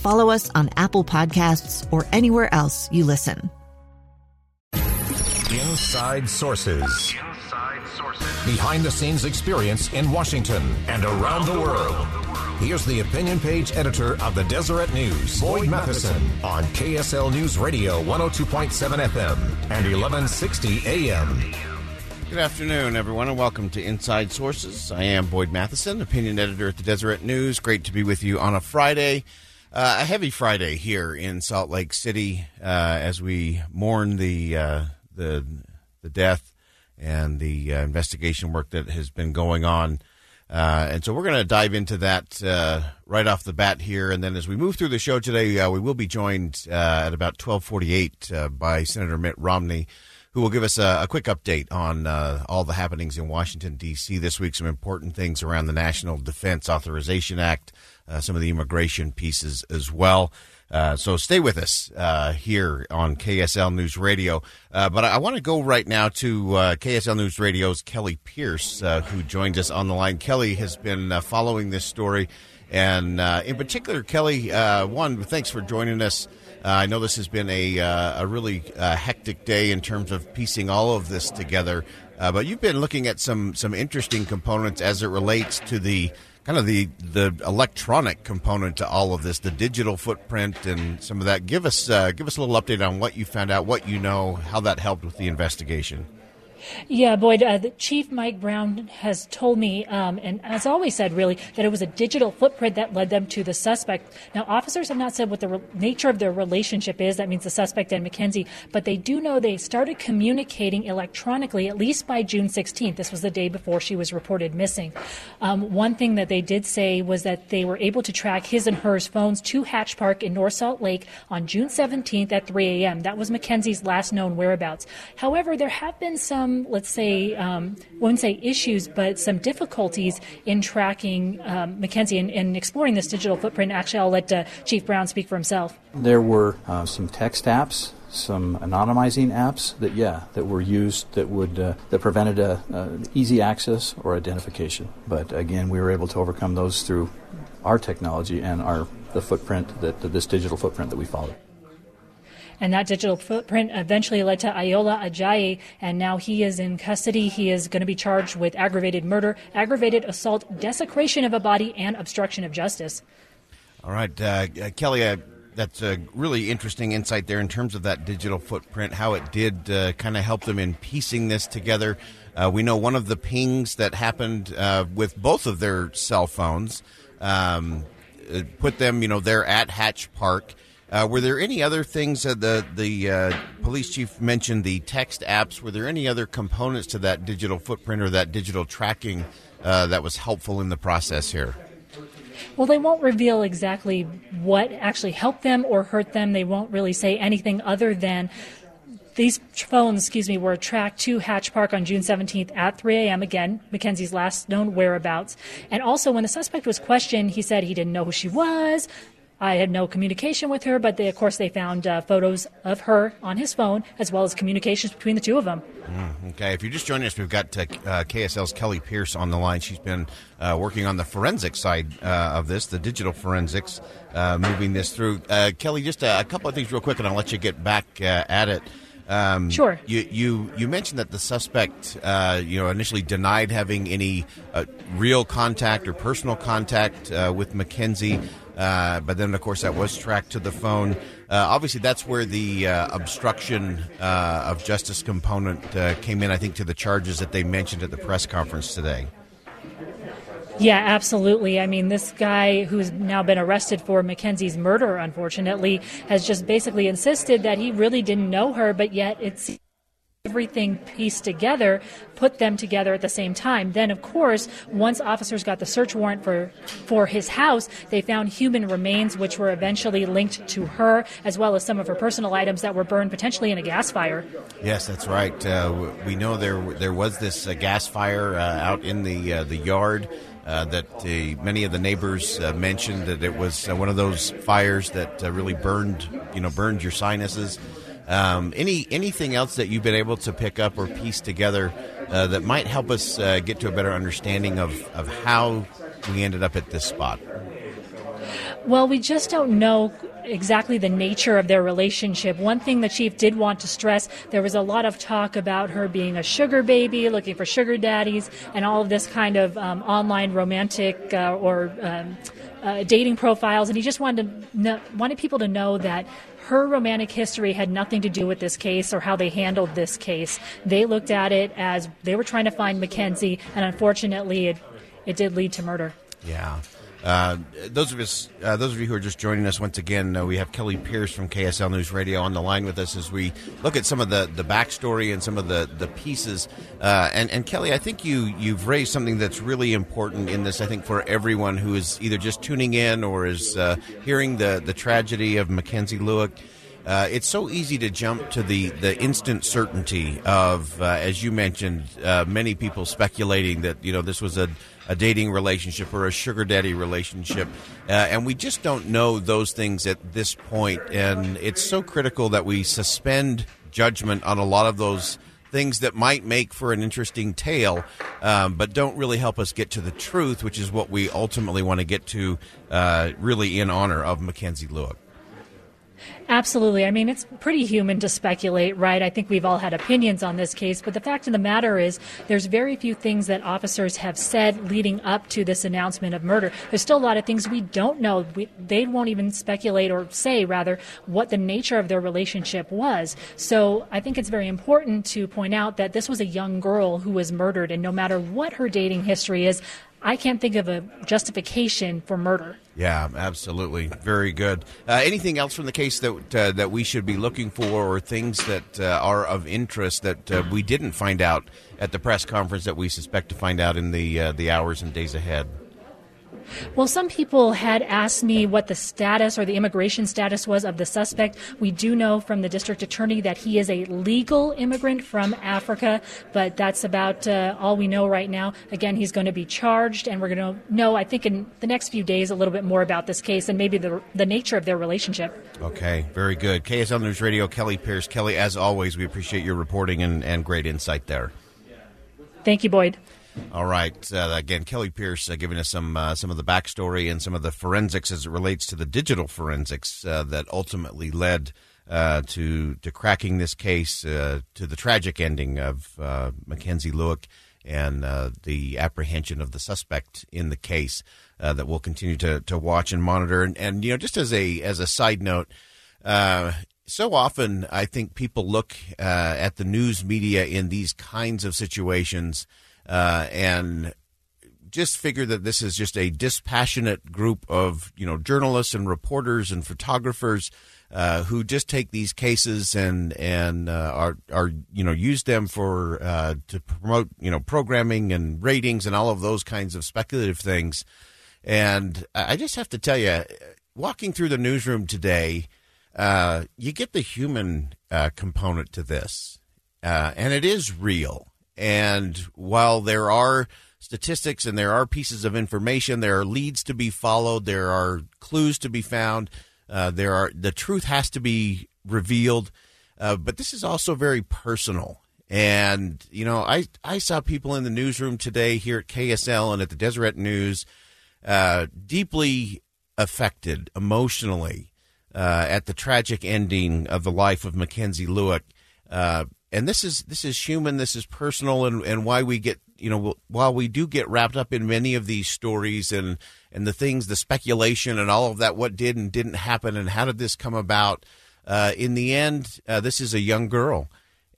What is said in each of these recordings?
follow us on Apple Podcasts, or anywhere else you listen. Inside Sources. Inside Sources. Behind the scenes experience in Washington and around the world. Here's the opinion page editor of the Deseret News, Boyd Matheson, on KSL News Radio 102.7 FM and 1160 AM. Good afternoon, everyone, and welcome to Inside Sources. I am Boyd Matheson, opinion editor at the Deseret News. Great to be with you on a Friday, uh, a heavy Friday here in Salt Lake City, uh, as we mourn the uh, the the death and the uh, investigation work that has been going on. Uh, and so we're going to dive into that uh, right off the bat here, and then as we move through the show today, we will be joined at about twelve forty eight by Senator Mitt Romney who will give us a, a quick update on uh, all the happenings in Washington, D.C. this week, some important things around the National Defense Authorization Act, uh, some of the immigration pieces as well. Uh, so stay with us uh, here on KSL News Radio. Uh, but I, I want to go right now to uh, KSL News Radio's Kelly Pierce, who joins us on the line. Kelly has been following this story. And in particular, Kelly, one, thanks for joining us. Uh, I know this has been a, uh, a really uh, hectic day in terms of piecing all of this together, uh, but you've been looking at some some interesting components as it relates to the kind of the the electronic component to all of this, the digital footprint and some of that. Give us uh, give us a little update on what you found out, what you know, how that helped with the investigation. Yeah, Boyd, uh, Chief Mike Brown has told me, um, and has always said really, that it was a digital footprint that led them to the suspect. Now, officers have not said what the re- nature of their relationship is. That means the suspect and Mackenzie, but they do know they started communicating electronically at least by June 16th. This was the day before she was reported missing. Um, one thing that they did say was that they were able to track his and hers phones to Hatch Park in North Salt Lake on June 17th at 3 a.m. That was Mackenzie's last known whereabouts. However, there have been some some, let's say, um, won't say issues, but some difficulties in tracking um, Mackenzie and, and, exploring this digital footprint. Actually, I'll let uh, Chief Brown speak for himself. There were uh, some text apps some anonymizing apps that yeah that were used that would uh, that prevented a, a, easy access or identification but again we were able to overcome those through our technology and our the footprint that this digital footprint that we followed and that digital footprint eventually led to Ayoola Ajayi, and now he is in custody. He is going to be charged with aggravated murder, aggravated assault, desecration of a body, and obstruction of justice. All right, uh, uh, Kelly, uh, that's a really interesting insight there in terms of that digital footprint, how it did uh, kind of help them in piecing this together. Uh, we know one of the pings that happened with both of their cell phones um, put them, you know, there at Hatch Park. Uh, were there any other things that the the uh, police chief mentioned? The text apps. Were there any other components to that digital footprint or that digital tracking uh, that was helpful in the process here? Well, they won't reveal exactly what actually helped them or hurt them. They won't really say anything other than these phones, excuse me, were tracked to Hatch Park on June 17th at 3 a.m. Again, Mackenzie's last known whereabouts. And also, when the suspect was questioned, he said he didn't know who she was, I had no communication with her, but they, of course they found uh, photos of her on his phone as well as communications between the two of them. Mm, okay, if you're just joining us, we've got uh, uh KSL's Kelly Pierce on the line. She's been uh, working on the forensic side uh, of this, the digital forensics, uh, moving this through. Kelly, just a, couple of things real quick, and I'll let you get back at it. Um, sure. You, you you mentioned that the suspect, uh, you know, initially denied having any uh, real contact or personal contact uh, with Mackenzie. Uh, but then, of course, that was tracked to the phone. Uh, obviously, that's where the uh, obstruction uh, of justice component uh, came in, I think, to the charges that they mentioned at the press conference today. Yeah, absolutely. I mean, this guy who's now been arrested for Mackenzie's murder, unfortunately, has just basically insisted that he really didn't know her, but yet it's everything pieced together, put them together at the same time. Then, of course, once officers got the search warrant for for his house, they found human remains, which were eventually linked to her, as well as some of her personal items that were burned potentially in a gas fire. Yes, that's right. Uh, we know there there was this uh, gas fire uh, out in the uh, the yard. Uh, that many of the neighbors uh, mentioned that it was one of those fires that really burned, you know, burned your sinuses. Um, any anything else that you've been able to pick up or piece together uh, that might help us uh, get to a better understanding of, of how we ended up at this spot? Well, we just don't know exactly the nature of their relationship. One thing the chief did want to stress there was a lot of talk about her being a sugar baby, looking for sugar daddies, and all of this kind of um, online romantic uh, or um, uh, dating profiles. And he just wanted know, wanted people to know that her romantic history had nothing to do with this case or how they handled this case. They looked at it as they were trying to find Mackenzie, and unfortunately, it, it did lead to murder. Yeah. Uh, those of us, uh, those of you who are just joining us once again, uh, we have Kelly Pierce from KSL News Radio on the line with us as we look at some of the, the backstory and some of the the pieces. Uh, and and Kelly, I think you you've raised something that's really important in this. I think for everyone who is either just tuning in or is uh, hearing the the tragedy of Mackenzie Lueck. Uh, it's so easy to jump to the, the instant certainty of, uh, as you mentioned, uh, many people speculating that you know this was a a dating relationship or a sugar daddy relationship. Uh, and we just don't know those things at this point. And it's so critical that we suspend judgment on a lot of those things that might make for an interesting tale, um, but don't really help us get to the truth, which is what we ultimately want to get to, uh, really in honor of Mackenzie Lueck. Absolutely. I mean, it's pretty human to speculate, right? I think we've all had opinions on this case, but the fact of the matter is there's very few things that officers have said leading up to this announcement of murder. There's still a lot of things we don't know. We, they won't even speculate or say, rather, what the nature of their relationship was. So I think it's very important to point out that this was a young girl who was murdered, and no matter what her dating history is, I can't think of a justification for murder. Yeah, absolutely. Very good. Uh, anything else from the case that uh, that we should be looking for, or things that uh, are of interest that uh, we didn't find out at the press conference that we suspect to find out in the uh, the hours and days ahead? Well, some people had asked me what the status or the immigration status was of the suspect. We do know from the district attorney that he is a legal immigrant from Africa, but that's about uh, all we know right now. Again, he's going to be charged, and we're going to know, I think, in the next few days, a little bit more about this case and maybe the, the nature of their relationship. Okay, very good. KSL News Radio, Kelly Pierce. Kelly, as always, we appreciate your reporting and, and great insight there. Thank you, Boyd. All right. Uh, again, Kelly Pierce uh, giving us some uh, some of the backstory and some of the forensics as it relates to the digital forensics uh, that ultimately led uh, to to cracking this case uh, to the tragic ending of Mackenzie Lueck and the apprehension of the suspect in the case that we'll continue to, to watch and monitor. And, and you know, just as a as a side note. so often, I think people look at the news media in these kinds of situations uh, and just figure that this is just a dispassionate group of you know journalists and reporters and photographers uh, who just take these cases and and uh, are are you know use them for uh, to promote you know programming and ratings and all of those kinds of speculative things. And I just have to tell you, walking through the newsroom today, uh, you get the human uh, component to this, uh, and it is real. And while there are statistics and there are pieces of information, there are leads to be followed, there are clues to be found, uh, there are the truth has to be revealed. Uh, but this is also very personal. And you know, I I saw people in the newsroom today here at KSL and at the Deseret News, uh, deeply affected emotionally uh, at the tragic ending of the life of Mackenzie Lueck. Uh, and this is this is human this is personal and, and why we get you know while we do get wrapped up in many of these stories and and the things the speculation and all of that what did and didn't happen and how did this come about uh, in the end, uh, this is a young girl,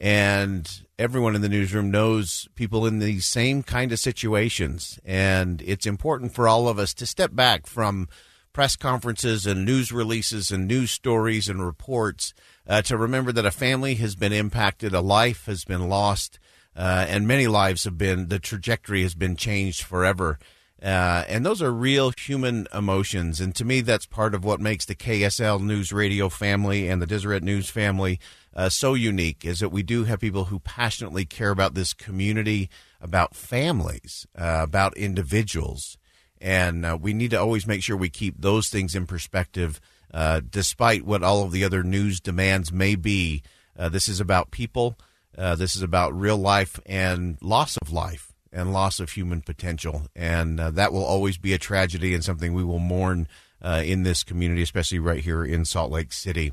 and everyone in the newsroom knows people in these same kind of situations. And it's important for all of us to step back from press conferences and news releases and news stories and reports uh, to remember that a family has been impacted, a life has been lost, uh, and many lives have been, the trajectory has been changed forever. Uh, and those are real human emotions. And to me, that's part of what makes the KSL News Radio family and the Deseret News family uh, so unique is that we do have people who passionately care about this community, about families, uh, about individuals. And uh, we need to always make sure we keep those things in perspective, uh, despite what all of the other news demands may be. Uh, this is about people. this is about real life and loss of life and loss of human potential. And uh, that will always be a tragedy and something we will mourn uh, in this community, especially right here in Salt Lake City.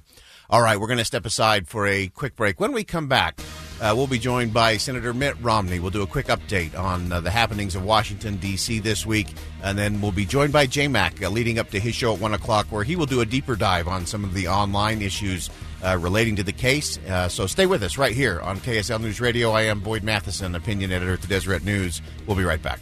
All right, we're going to step aside for a quick break. When we come back, uh, we'll be joined by Senator Mitt Romney. We'll do a quick update on uh, the happenings of Washington, D.C. this week. And then we'll be joined by J Mac uh, leading up to his show at 1 o'clock, where he will do a deeper dive on some of the online issues uh, relating to the case. Uh, so stay with us right here on KSL News Radio. I am Boyd Matheson, opinion editor at the Deseret News. We'll be right back.